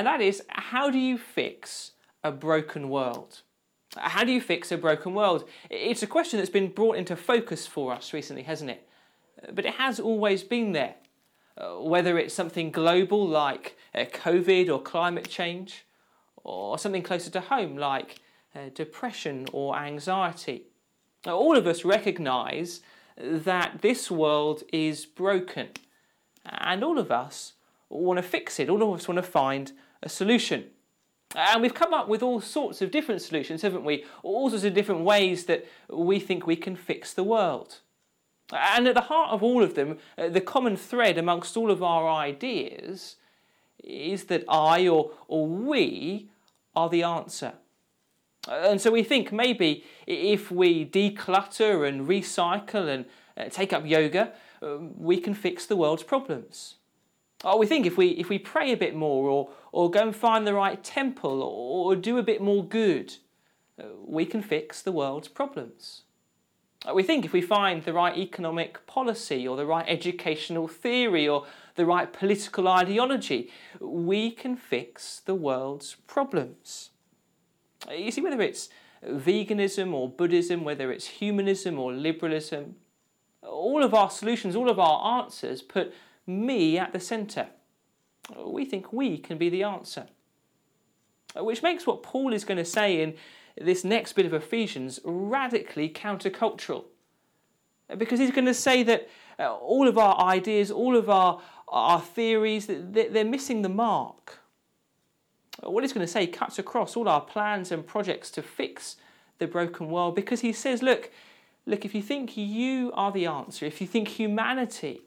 and that is how do you fix a broken world? How do you fix a broken world? It's a question that's been brought into focus for us recently, hasn't it? But it has always been there. Uh, whether it's something global like uh, COVID or climate change, or something closer to home like uh, depression or anxiety. All of us recognise that this world is broken, and all of us want to fix it, all of us want to find a solution. And we've come up with all sorts of different solutions, haven't we? All sorts of different ways that we think we can fix the world. And at the heart of all of them, uh, the common thread amongst all of our ideas is that I or, or we are the answer. And so we think maybe if we declutter and recycle and uh, take up yoga, uh, we can fix the world's problems. Or we think if we, if we pray a bit more or, or go and find the right temple or, or do a bit more good, uh, we can fix the world's problems. We think if we find the right economic policy or the right educational theory or the right political ideology, we can fix the world's problems. You see, whether it's veganism or Buddhism, whether it's humanism or liberalism, all of our solutions, all of our answers put me at the centre. We think we can be the answer. Uh, which makes what Paul is going to say in this next bit of Ephesians radically countercultural. Uh, because he's going to say that uh, all of our ideas, all of our, our theories, they're missing the mark. Uh, what he's going to say cuts across all our plans and projects to fix the broken world because he says, look, look, if you think you are the answer, if you think humanity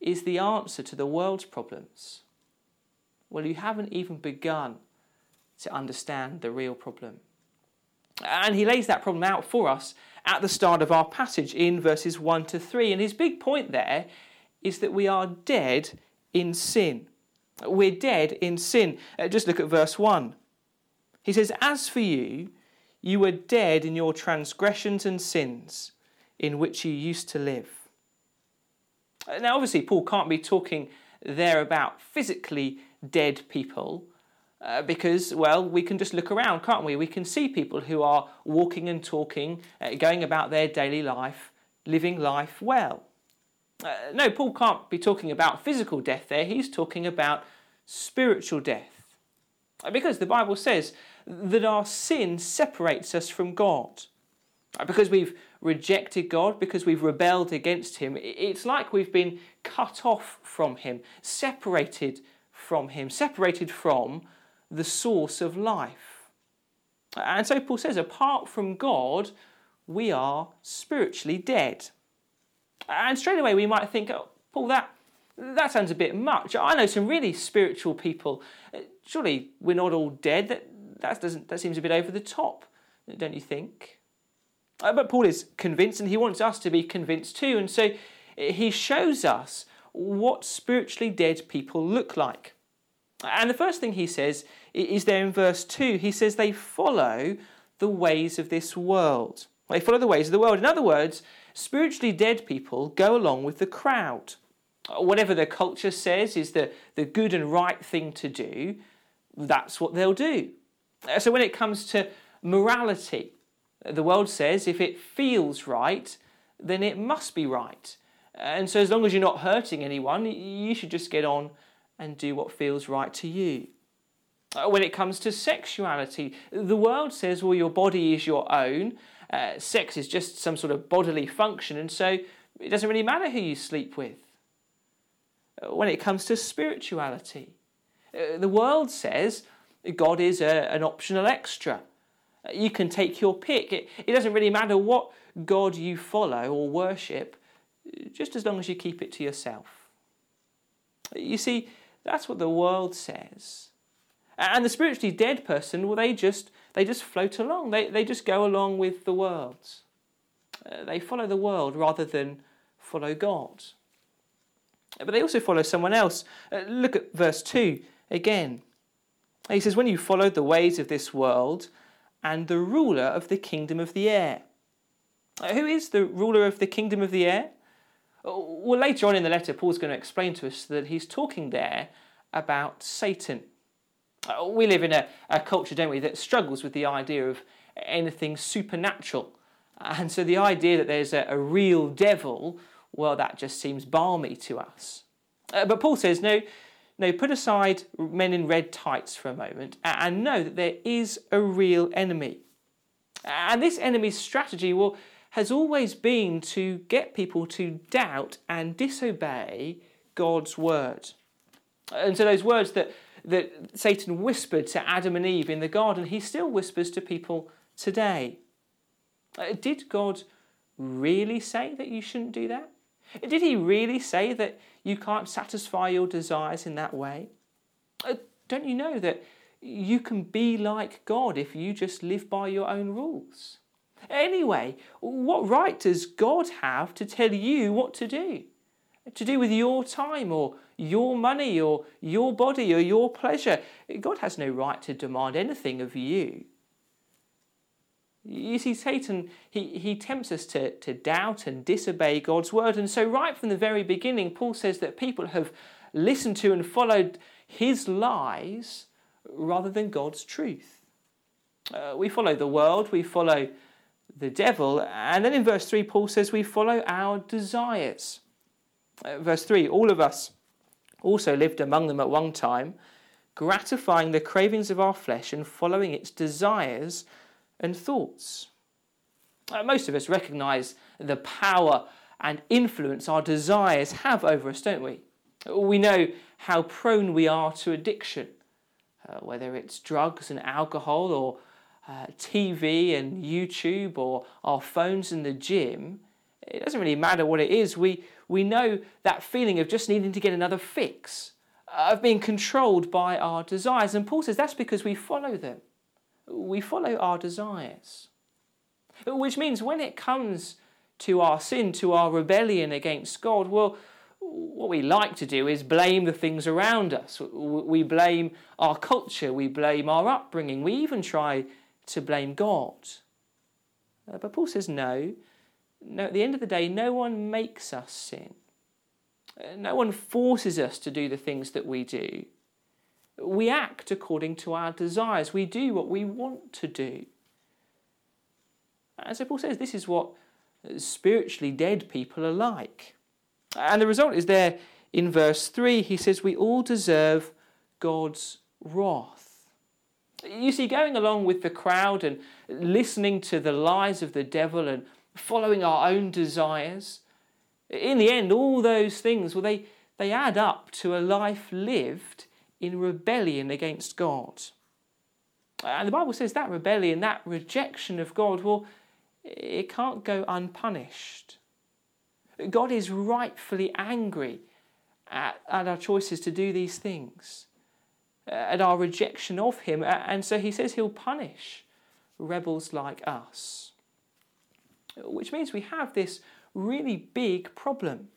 is the answer to the world's problems, well, you haven't even begun to understand the real problem. And he lays that problem out for us at the start of our passage in verses 1 to 3. And his big point there is that we are dead in sin. We're dead in sin. Uh, just look at verse 1. He says, As for you, you were dead in your transgressions and sins in which you used to live. Now, obviously, Paul can't be talking there about physically dead people uh, because, well, we can just look around, can't we? We can see people who are walking and talking, uh, going about their daily life, living life well. Uh, no, Paul can't be talking about physical death there, he's talking about spiritual death. Because the Bible says that our sin separates us from God. Because we've rejected God, because we've rebelled against Him, it's like we've been cut off from Him, separated from Him, separated from the source of life. And so Paul says, apart from God, we are spiritually dead. And straight away we might think, oh, Paul, that, that sounds a bit much. I know some really spiritual people. Surely we're not all dead. That, that, doesn't, that seems a bit over the top, don't you think? But Paul is convinced and he wants us to be convinced too. And so eh, he shows us what spiritually dead people look like. And the first thing he says is there in verse 2. He says they follow the ways of this world. They follow the ways of the world. In other words, spiritually dead people go along with the crowd. Whatever the culture says is the, the good and right thing to do, that's what they'll do. So when it comes to morality, the world says if it feels right, then it must be right. And so as long as you're not hurting anyone, you should just get on and do what feels right to you. Uh, when it comes to sexuality, the world says, well, your body is your own. Uh, sex is just some sort of bodily function, and so it doesn't really matter who you sleep with. Uh, when it comes to spirituality, uh, the world says God is a, an optional extra. You can take your pick. It, it doesn't really matter what God you follow or worship, just as long as you keep it to yourself. You see, that's what the world says. And the spiritually dead person, well, they just they just float along. They they just go along with the world. Uh, they follow the world rather than follow God. But they also follow someone else. Uh, look at verse two again. He says, "When you followed the ways of this world, and the ruler of the kingdom of the air." Uh, who is the ruler of the kingdom of the air? Uh, well, later on in the letter, Paul's going to explain to us that he's talking there about Satan. Uh, we live in a, a culture, don't we, that struggles with the idea of anything supernatural. And so the idea that there's a, a real devil, well, that just seems balmy to us. Uh, but Paul says, no, no, put aside men in red tights for a moment and know that there is a real enemy. And this enemy's strategy, well, has always been to get people to doubt and disobey God's word. And so those words that, that Satan whispered to Adam and Eve in the garden, he still whispers to people today. Uh, did God really say that you shouldn't do that? Did he really say that you can't satisfy your desires in that way? Uh, don't you know that you can be like God if you just live by your own rules? Anyway, what right does God have to tell you what to do? To do with your time or your money or your body or your pleasure. God has no right to demand anything of you. You see, Satan, he, he tempts us to, to doubt and disobey God's word. And so, right from the very beginning, Paul says that people have listened to and followed his lies rather than God's truth. Uh, we follow the world, we follow the devil, and then in verse 3, Paul says we follow our desires. Uh, verse 3 All of us also lived among them at one time, gratifying the cravings of our flesh and following its desires and thoughts. Uh, most of us recognize the power and influence our desires have over us, don't we? We know how prone we are to addiction, uh, whether it's drugs and alcohol or uh, TV and YouTube or our phones in the gym. It doesn't really matter what it is. We, we know that feeling of just needing to get another fix, of being controlled by our desires. And Paul says that's because we follow them we follow our desires. Which means when it comes to our sin, to our rebellion against God, well, what we like to do is blame the things around us. We blame our culture, we blame our upbringing, we even try to blame God. Uh, but Paul says no. No, at the end of the day, no one makes us sin. Uh, no one forces us to do the things that we do we act according to our desires. We do what we want to do. As Paul says, this is what uh, spiritually dead people are like. And the result is there in verse 3. He says, We all deserve God's wrath. You see, going along with the crowd and listening to the lies of the devil and following our own desires, in the end, all those things, well, they, they add up to a life lived in rebellion against God. And the Bible says that rebellion, that rejection of God, well, it can't go unpunished. God is rightfully angry at, at our choices to do these things, uh, at our rejection of Him, uh, and so He says He'll punish rebels like us. Which means we have this really big problem.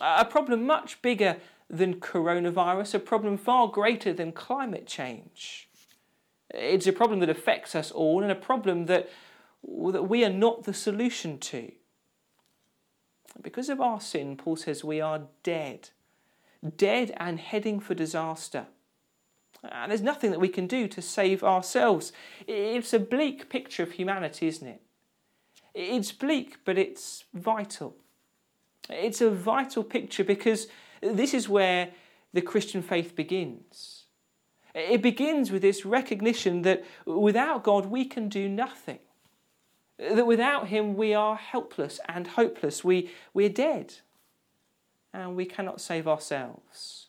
A problem much bigger than coronavirus, a problem far greater than climate change. It's a problem that affects us all and a problem that, that we are not the solution to. Because of our sin, Paul says we are dead, dead and heading for disaster. And there's nothing that we can do to save ourselves. It's a bleak picture of humanity, isn't it? It's bleak, but it's vital. It's a vital picture because this is where the Christian faith begins. It begins with this recognition that without God we can do nothing. That without Him we are helpless and hopeless. We, we're dead. And we cannot save ourselves.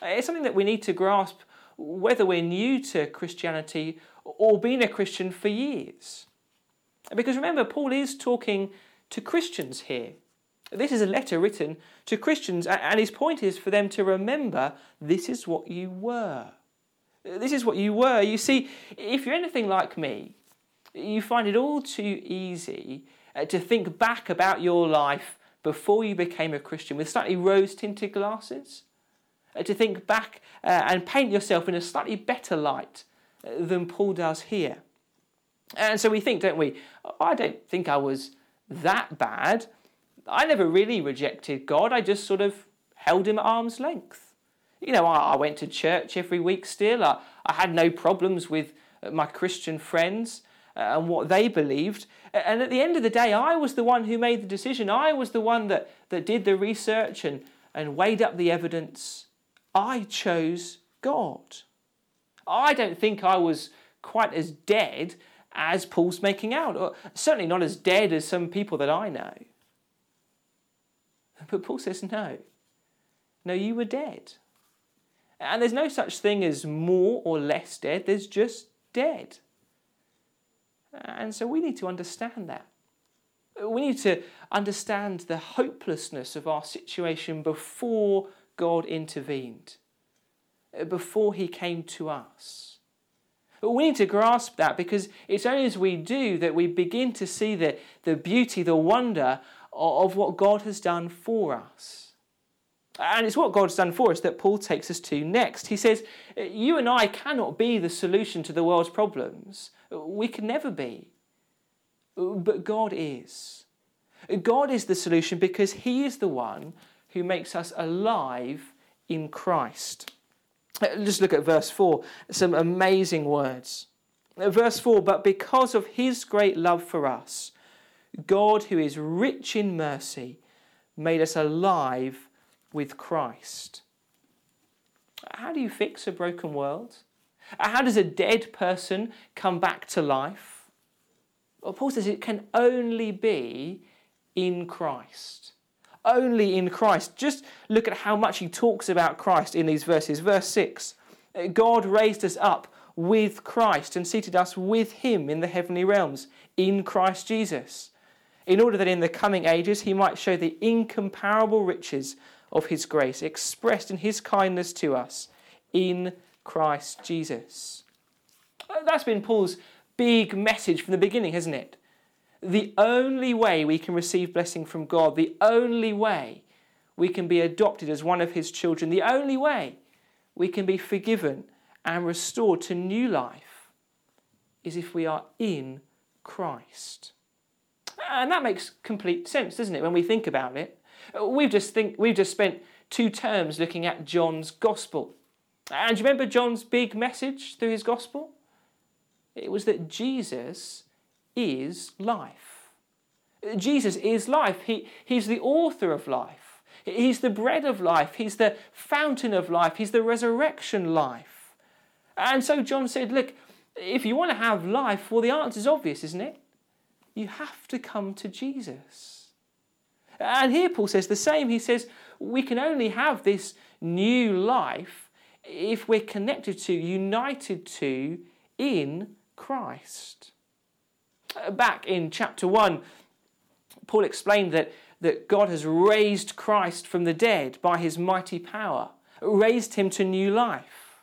It's something that we need to grasp whether we're new to Christianity or been a Christian for years. Because remember, Paul is talking to Christians here. This is a letter written to Christians, and his point is for them to remember this is what you were. This is what you were. You see, if you're anything like me, you find it all too easy uh, to think back about your life before you became a Christian with slightly rose tinted glasses. Uh, to think back uh, and paint yourself in a slightly better light than Paul does here. And so we think, don't we? I don't think I was that bad. I never really rejected God, I just sort of held him at arm's length. You know, I, I went to church every week still. I, I had no problems with uh, my Christian friends uh, and what they believed. And at the end of the day, I was the one who made the decision. I was the one that, that did the research and, and weighed up the evidence. I chose God. I don't think I was quite as dead as Paul's making out, or certainly not as dead as some people that I know. But Paul says, no. No, you were dead. And there's no such thing as more or less dead, there's just dead. And so we need to understand that. We need to understand the hopelessness of our situation before God intervened, uh, before He came to us. But we need to grasp that because it's only as we do that we begin to see the, the beauty, the wonder of what God has done for us. And it's what God's done for us that Paul takes us to next. He says, You and I cannot be the solution to the world's problems. We can never be. But God is. God is the solution because He is the one who makes us alive in Christ. Just look at verse 4, some amazing words. Verse 4 But because of His great love for us, God, who is rich in mercy, made us alive with Christ. How do you fix a broken world? How does a dead person come back to life? Well, Paul says it can only be in Christ. Only in Christ. Just look at how much he talks about Christ in these verses. Verse 6 God raised us up with Christ and seated us with him in the heavenly realms in Christ Jesus, in order that in the coming ages he might show the incomparable riches of his grace expressed in his kindness to us in Christ Jesus. Uh, that's been Paul's big message from the beginning, hasn't it? The only way we can receive blessing from God, the only way we can be adopted as one of his children, the only way we can be forgiven and restored to new life is if we are in Christ. And that makes complete sense, doesn't it, when we think about it? We've just, think, we've just spent two terms looking at John's Gospel. And do you remember John's big message through his Gospel? It was that Jesus is life. Jesus is life. He, he's the author of life. He's the bread of life. He's the fountain of life. He's the resurrection life. And so John said, Look, if you want to have life, well, the answer's obvious, isn't it? You have to come to Jesus. And here Paul says the same. He says we can only have this new life if we're connected to, united to, in Christ. Uh, back in chapter 1, Paul explained that, that God has raised Christ from the dead by his mighty power, raised him to new life.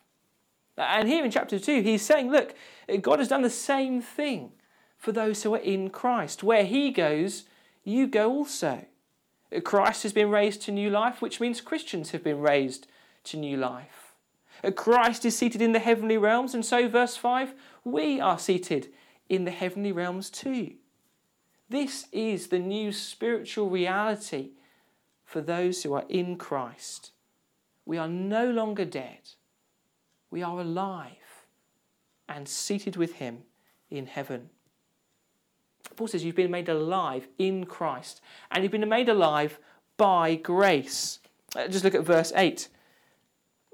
And here in chapter 2, he's saying, look, God has done the same thing for those who are in Christ. Where he goes, you go also. Christ has been raised to new life, which means Christians have been raised to new life. Christ is seated in the heavenly realms, and so, verse 5, we are seated in the heavenly realms too. This is the new spiritual reality for those who are in Christ. We are no longer dead, we are alive and seated with Him in heaven. Paul says you've been made alive in Christ, and you've been made alive by grace. Uh, just look at verse 8.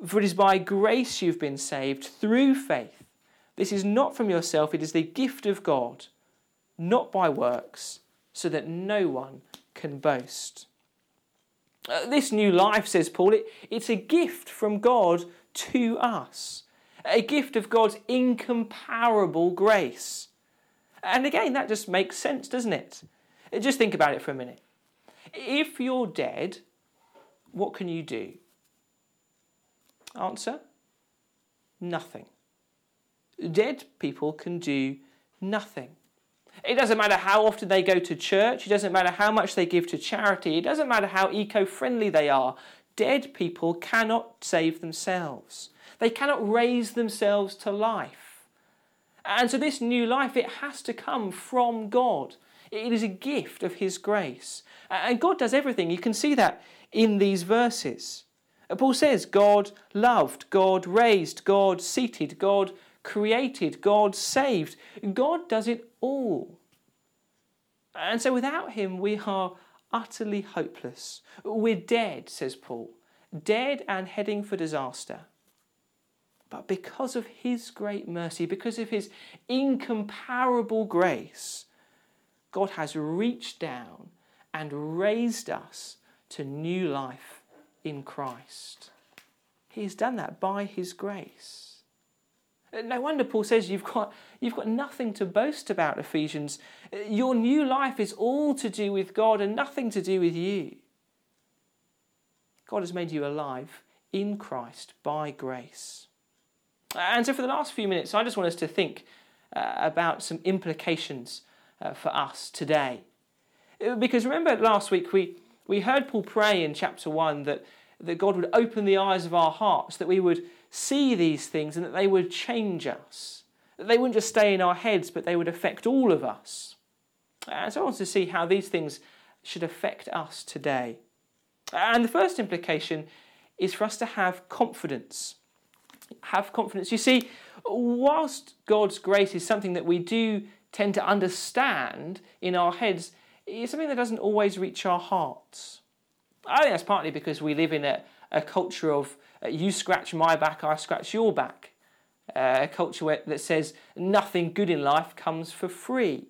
For it is by grace you've been saved through faith. This is not from yourself, it is the gift of God, not by works, so that no one can boast. Uh, this new life, says Paul, it, it's a gift from God to us, a gift of God's incomparable grace. And again, that just makes sense, doesn't it? Uh, just think about it for a minute. If you're dead, what can you do? Answer nothing. Dead people can do nothing. It doesn't matter how often they go to church, it doesn't matter how much they give to charity, it doesn't matter how eco friendly they are. Dead people cannot save themselves, they cannot raise themselves to life. And so, this new life, it has to come from God. It is a gift of His grace. And God does everything. You can see that in these verses. Paul says God loved, God raised, God seated, God created, God saved. God does it all. And so without Him, we are utterly hopeless. We're dead, says Paul, dead and heading for disaster. But because of His great mercy, because of His incomparable grace, God has reached down and raised us to new life in Christ. He has done that by His grace. No wonder Paul says you've got, you've got nothing to boast about, Ephesians. Your new life is all to do with God and nothing to do with you. God has made you alive in Christ by grace. And so, for the last few minutes, I just want us to think uh, about some implications uh, for us today. Because remember, last week we, we heard Paul pray in chapter 1 that, that God would open the eyes of our hearts, that we would see these things and that they would change us. That they wouldn't just stay in our heads, but they would affect all of us. And so I want to see how these things should affect us today. And the first implication is for us to have confidence. Have confidence. You see, whilst God's grace is something that we do tend to understand in our heads, it's something that doesn't always reach our hearts. I think that's partly because we live in a, a culture of uh, you scratch my back, I scratch your back. Uh, a culture where, that says nothing good in life comes for free.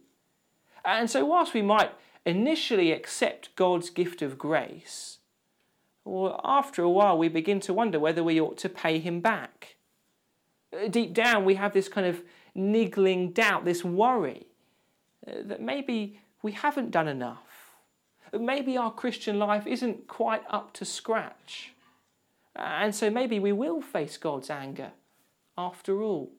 And so, whilst we might initially accept God's gift of grace, well, after a while we begin to wonder whether we ought to pay Him back. Deep down, we have this kind of niggling doubt, this worry uh, that maybe we haven't done enough. Maybe our Christian life isn't quite up to scratch. And so maybe we will face God's anger after all.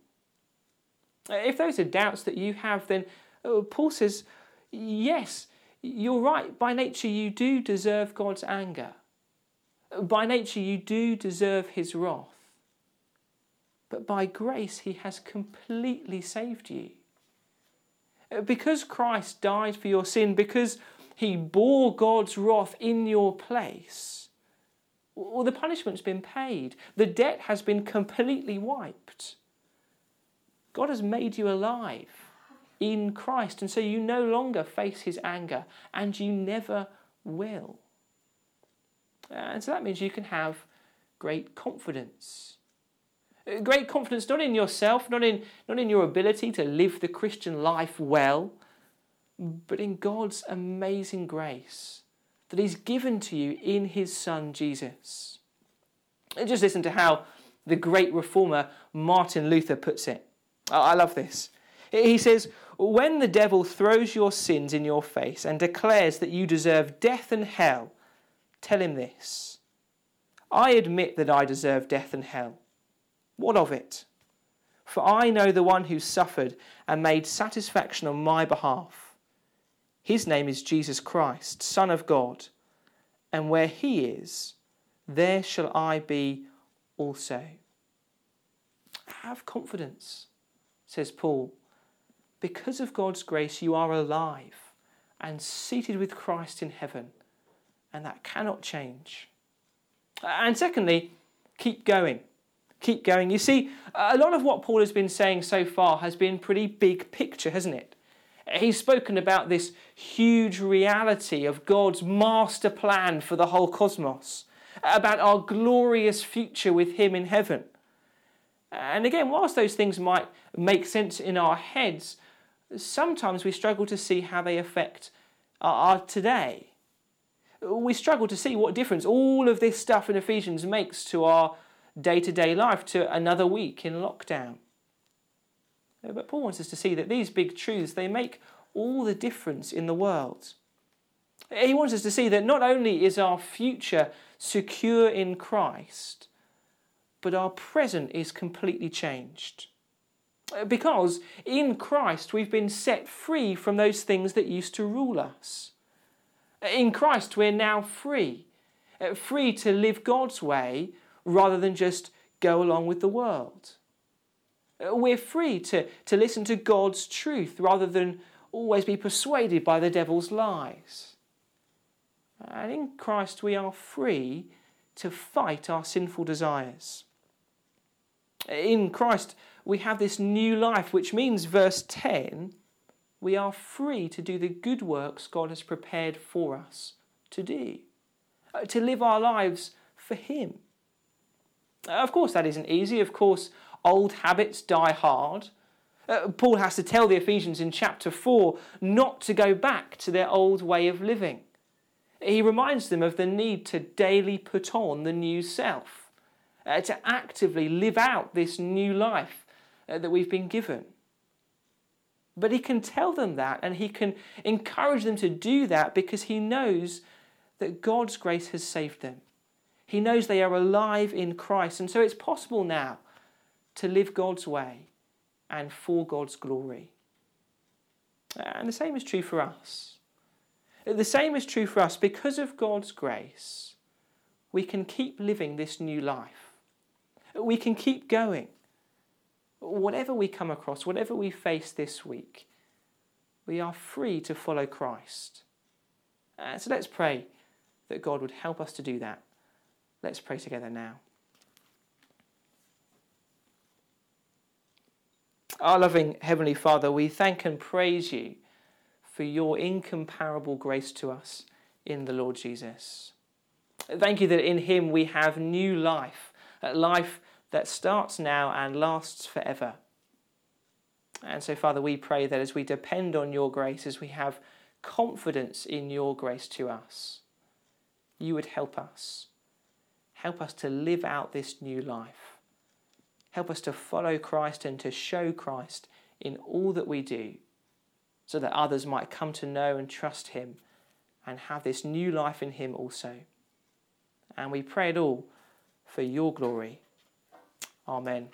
If those are doubts that you have, then uh, Paul says, yes, you're right. By nature, you do deserve God's anger. By nature, you do deserve his wrath. But by grace, he has completely saved you. Because Christ died for your sin, because he bore God's wrath in your place, well, the punishment's been paid. The debt has been completely wiped. God has made you alive in Christ, and so you no longer face his anger, and you never will. Uh, and so that means you can have great confidence. Uh, great confidence not in yourself, not in, not in your ability to live the Christian life well, but in God's amazing grace that He's given to you in His Son Jesus. And just listen to how the great reformer Martin Luther puts it. I love this. He says, When the devil throws your sins in your face and declares that you deserve death and hell, tell him this I admit that I deserve death and hell. What of it? For I know the one who suffered and made satisfaction on my behalf. His name is Jesus Christ, Son of God. And where he is, there shall I be also. Have confidence, says Paul. Because of God's grace, you are alive and seated with Christ in heaven, and that cannot change. And secondly, keep going. Keep going. You see, a lot of what Paul has been saying so far has been pretty big picture, hasn't it? He's spoken about this huge reality of God's master plan for the whole cosmos, about our glorious future with Him in heaven. And again, whilst those things might make sense in our heads, sometimes we struggle to see how they affect our today. We struggle to see what difference all of this stuff in Ephesians makes to our day to day life, to another week in lockdown. But Paul wants us to see that these big truths, they make all the difference in the world. He wants us to see that not only is our future secure in Christ, but our present is completely changed. Because in Christ we've been set free from those things that used to rule us. In Christ we're now free, uh, free to live God's way rather than just go along with the world. Uh, we're free to, to listen to God's truth rather than always be persuaded by the devil's lies. And in Christ, we are free to fight our sinful desires. In Christ, we have this new life, which means, verse 10, we are free to do the good works God has prepared for us to do, uh, to live our lives for Him. Uh, of course, that isn't easy. Of course, old habits die hard. Uh, Paul has to tell the Ephesians in chapter 4 not to go back to their old way of living. He reminds them of the need to daily put on the new self, to actively live out this new life that we've been given. But he can tell them that and he can encourage them to do that because he knows that God's grace has saved them. He knows they are alive in Christ. And so it's possible now to live God's way and for God's glory. And the same is true for us. The same is true for us because of God's grace. We can keep living this new life. We can keep going whatever we come across, whatever we face this week, we are free to follow Christ. Uh, so let's pray that God would help us to do that. Let's pray together now. Our loving Heavenly Father, we thank and praise you for your incomparable grace to us in the Lord Jesus. Thank you that in Him we have new life, life that starts now and lasts forever. And so, Father, we pray that as we depend on your grace, as we have confidence in your grace to us, you would help us. Help us to live out this new life. Help us to follow Christ and to show Christ in all that we do, so that others might come to know and trust him and have this new life in him also. And we pray it all for your glory. Amen.